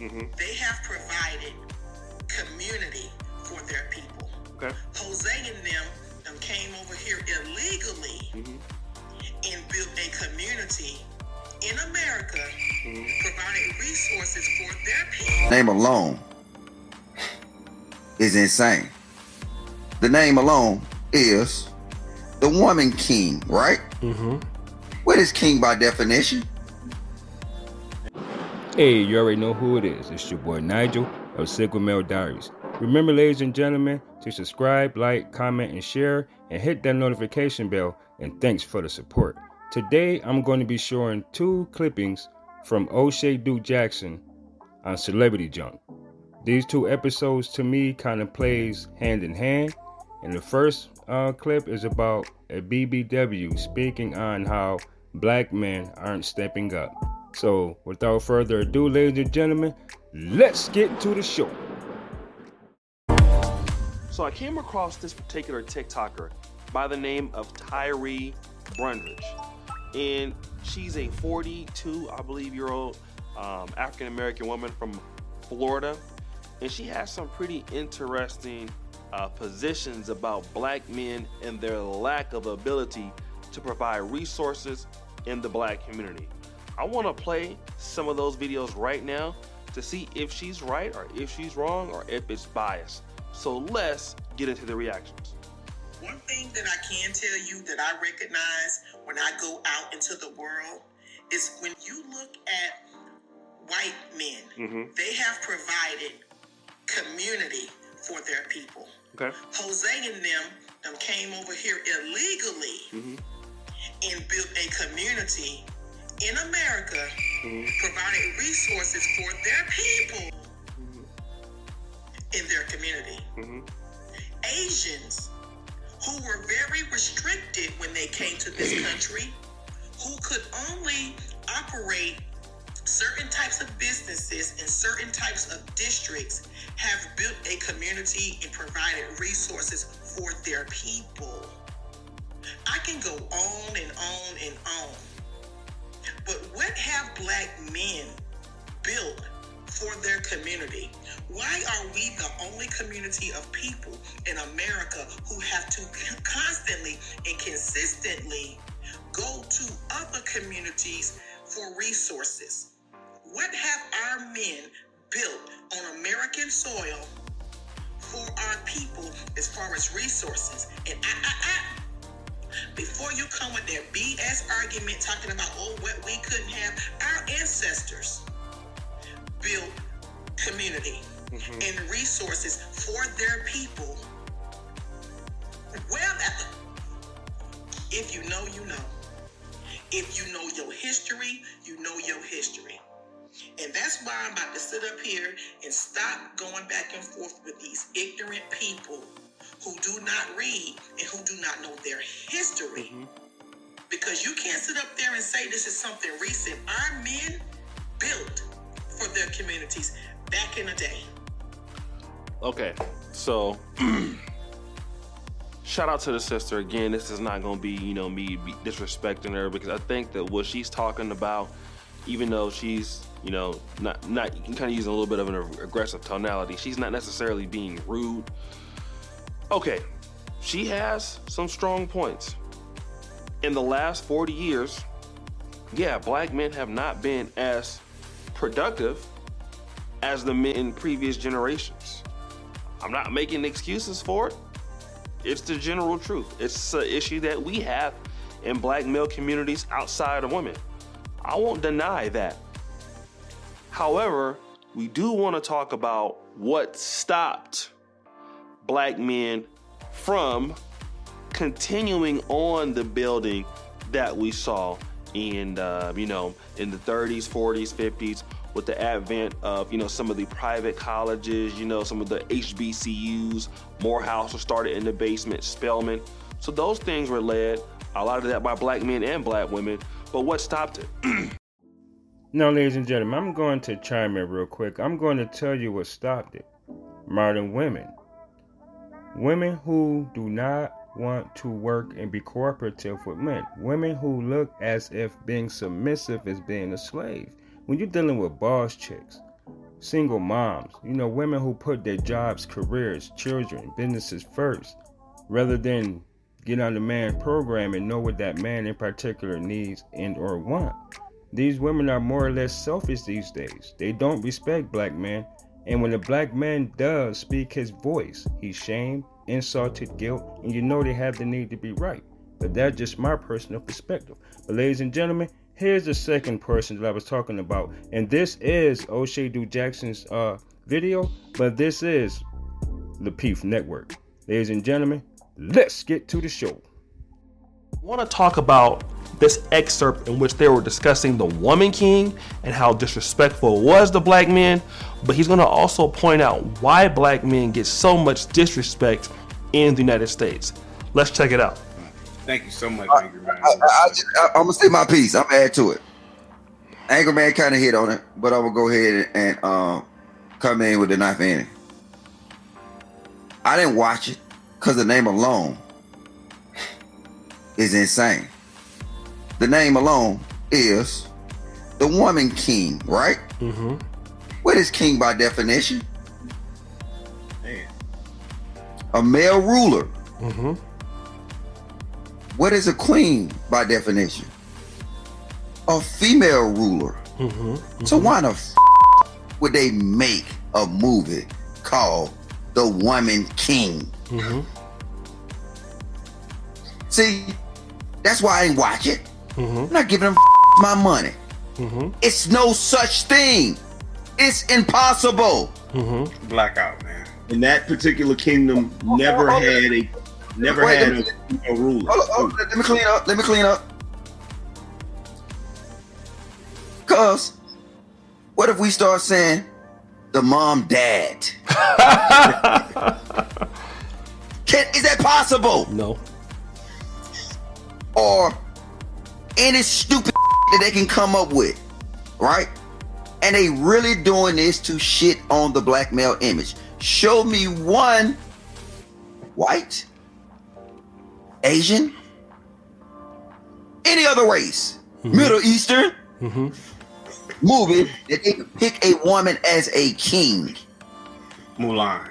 Mm-hmm. They have provided community for their people. Okay. Jose and them, them came over here illegally Mm-hmm. and built a community in America, Mm-hmm. provided resources for their people. name alone is insane. The name alone is the woman king, right? Mm-hmm. What is king by definition? Hey, you already know who it is. It's your boy Nigel of Sigma Male Diaries. Remember, ladies and gentlemen, to subscribe, like, comment, and share, and hit that notification bell. And thanks for the support. Today, I'm going to be showing two clippings from Oshay Duke Jackson on Celebrity Junk. These two episodes to me kind of plays hand in hand. And the first uh, clip is about a BBW speaking on how black men aren't stepping up. So, without further ado, ladies and gentlemen, let's get to the show. So I came across this particular TikToker by the name of Tyree Brundridge. And she's a 42, I believe, year old um, African American woman from Florida. And she has some pretty interesting uh, positions about black men and their lack of ability to provide resources in the black community. I want to play some of those videos right now to see if she's right or if she's wrong or if it's biased. So let's get into the reactions. One thing that I can tell you that I recognize when I go out into the world is when you look at white men, Mm-hmm. they have provided community for their people. Okay. Jose and them, them came over here illegally Mm-hmm. and built a community in America, Mhm. provided resources for their people in their community. Mm-hmm. Asians who were very restricted when they came to this country, who could only operate certain types of businesses in certain types of districts, have built a community and provided resources for their people. I can go on and on and on. But what have black men built for their community? Why are we the only community of people in America who have to constantly and consistently go to other communities for resources? What have our men built on American soil for our people as far as resources? And I, I, I, before you come with that BS argument talking about oh what we couldn't have, our ancestors built community mm-hmm. and resources for their people. Well, if you know, you know. If you know your history, you know your history. And that's why I'm about to sit up here and stop going back and forth with these ignorant people who do not read and who do not know their history. Mm-hmm. Because you can't sit up there and say this is something recent. Our men built for their communities back in the day. Okay, so shout out to the sister again. This is not going to be, you know, me disrespecting her because I think that what she's talking about, even though she's, you know, not not you can kind of using a little bit of an aggressive tonality, she's not necessarily being rude. Okay, she has some strong points. In the last 40 years, yeah, black men have not been as productive as the men in previous generations. I'm not making excuses for it. It's the general truth. It's an issue that we have in black male communities outside of women. I won't deny that. However, we do want to talk about what stopped black men from continuing on the building that we saw in uh, you know in the 30s 40s 50s with the advent of you know some of the private colleges you know some of the hbcus morehouse was started in the basement spelman so those things were led a lot of that by black men and black women but what stopped it Now, ladies and gentlemen, I'm going to chime in real quick. I'm going to tell you what stopped it. Modern women. Women who do not want to work and be cooperative with men. Women who look as if being submissive is being a slave. When you're dealing with boss chicks, single moms, you know, women who put their jobs, careers, children, businesses first, rather than get on the man program and know what that man in particular needs and or want. These women are more or less selfish these days. They don't respect black men, and when a black man does speak his voice, he's shamed, insulted, guilt, and you know they have the need to be right. But that's just my personal perspective. But ladies and gentlemen, here's the second person that I was talking about, and this is Oshay Du Jackson's uh, video, but this is the Peef Network. Ladies and gentlemen, let's get to the show. I want to talk about this excerpt in which they were discussing the woman king and how disrespectful was the black men, but he's going to also point out why black men get so much disrespect in the United States. Let's check it out. Thank you so much, I, Angry Man. I, I, I, am gonna say my piece. I'm gonna add to it. Angry Man kind of hit on it, but I'm gonna go ahead and um, come in with the knife in it. I didn't watch it because the name alone is insane. The name alone is the woman king, right? Mm-hmm. What is king by definition? Man. A male ruler. Mm-hmm. What is a queen by definition? A female ruler. Mm-hmm. So why the f- would they make a movie called The Woman King? Mm-hmm. See, that's why I ain't watch it. Mm-hmm. I'm not giving them f- my money. Mm-hmm. It's no such thing. It's impossible. Mm-hmm. Blackout, man. And that particular kingdom never hold on. had a never Wait, had let a, a ruler. Hold on, hold let me clean up. Let me clean up. Cause what if we start saying the mom dad? Can, is that possible? No. Or any stupid that they can come up with, right? And they really doing this to shit on the black male image. Show me one white, Asian, any other race, Middle Eastern Mm-hmm. movie that they could pick a woman as a king. Mulan.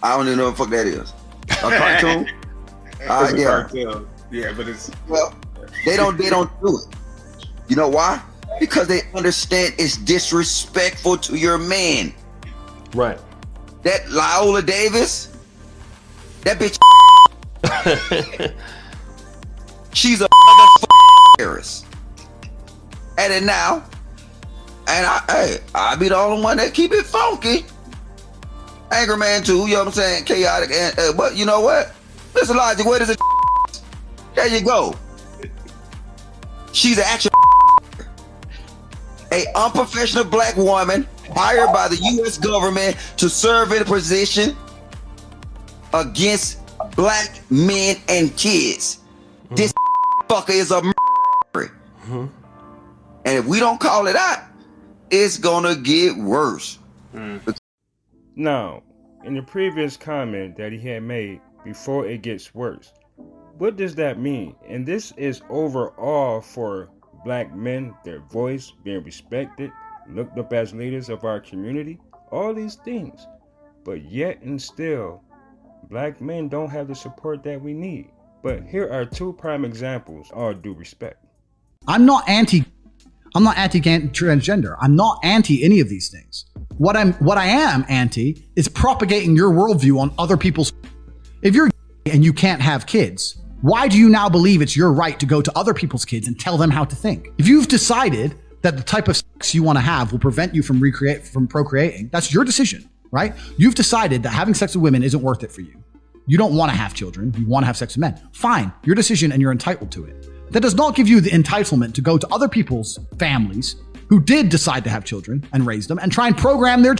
I don't even know what the fuck that is. A cartoon? Ah, It's a yeah. cartoon. Yeah, but it's Well, they don't they don't do it. You know why? Because they understand it's disrespectful to your man. Right. That Viola Davis, that bitch she's a terrorist. And it now, and I hey, I be the only one that keep it funky. Angry man too, you know what I'm saying? Chaotic and uh, but you know what? Listen, logic, what is it? There you go. She's an actual a unprofessional black woman hired by the U.S. government to serve in a position against black men and kids. This fucker is a murderer. Mhm. And if we don't call it out, it's gonna get worse. Now, in the previous comment that he had made before it gets worse, what does that mean? And this is overall for black men, their voice being respected, looked up as leaders of our community, all these things. But yet and still, black men don't have the support that we need. But here are two prime examples, all due respect. I'm not anti I'm not anti transgender. I'm not anti any of these things. What I'm what I am anti is propagating your worldview on other people's if you're and you can't have kids, why do you now believe it's your right to go to other people's kids and tell them how to think? If you've decided that the type of sex you want to have will prevent you from recreate from procreating, that's your decision, right? You've decided that having sex with women isn't worth it for you. You don't want to have children, you want to have sex with men. Fine, your decision and you're entitled to it. That does not give you the entitlement to go to other people's families who did decide to have children and raise them and try and program their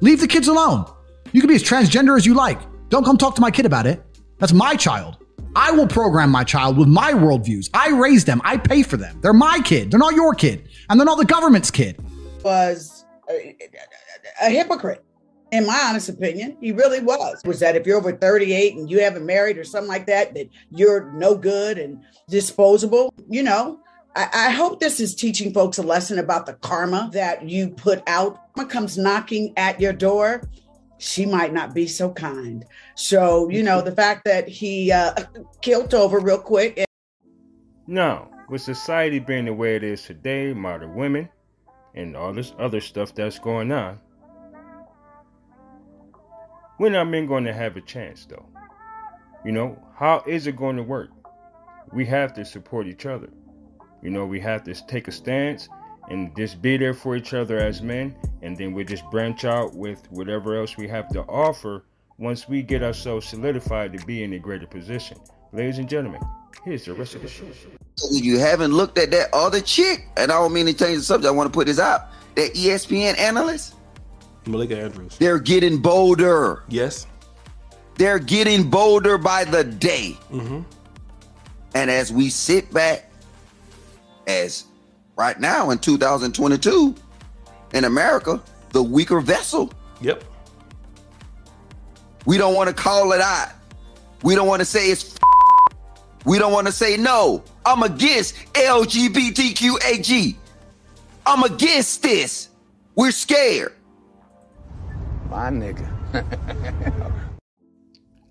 leave the kids alone. You can be as transgender as you like. Don't come talk to my kid about it. That's my child. I will program my child with my worldviews. I raise them. I pay for them. They're my kid. They're not your kid. And they're not the government's kid. was a, a hypocrite. In my honest opinion, he really was. Was that if you're over 38 and you haven't married or something like that, that you're no good and disposable? You know, I, I hope this is teaching folks a lesson about the karma that you put out. Karma comes knocking at your door. She might not be so kind. So, you know, the fact that he uh, killed over real quick. And- no, with society being the way it is today, modern women, and all this other stuff that's going on, when are men going to have a chance, though? You know, how is it going to work? We have to support each other. You know, we have to take a stance and just be there for each other as men, and then we just branch out with whatever else we have to offer once we get ourselves solidified to be in a greater position. Ladies and gentlemen, here's the rest of the show. If you haven't looked at that other chick, and I don't mean to change the subject, I want to put this out. That ESPN analyst, Malika Andrews. they're getting bolder. Yes. They're getting bolder by the day. Mm-hmm. And as we sit back, as right now in 2022, in America, the weaker vessel, Yep. we don't want to call it out. We don't want to say it's. F- we don't want to say no. I'm against LGBTQAG. I'm against this. We're scared. My nigga.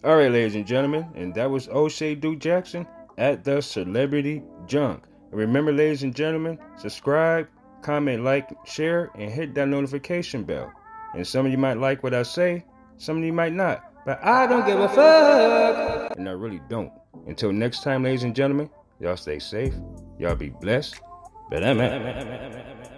All right, ladies and gentlemen, and that was Oshay Duke Jackson at the Celebrity Junk. And remember, ladies and gentlemen, subscribe, comment, like, share, and hit that notification bell. And some of you might like what I say, some of you might not. But I don't give a fuck. And I really don't. Until next time, ladies and gentlemen, y'all stay safe. Y'all be blessed. But I'm out.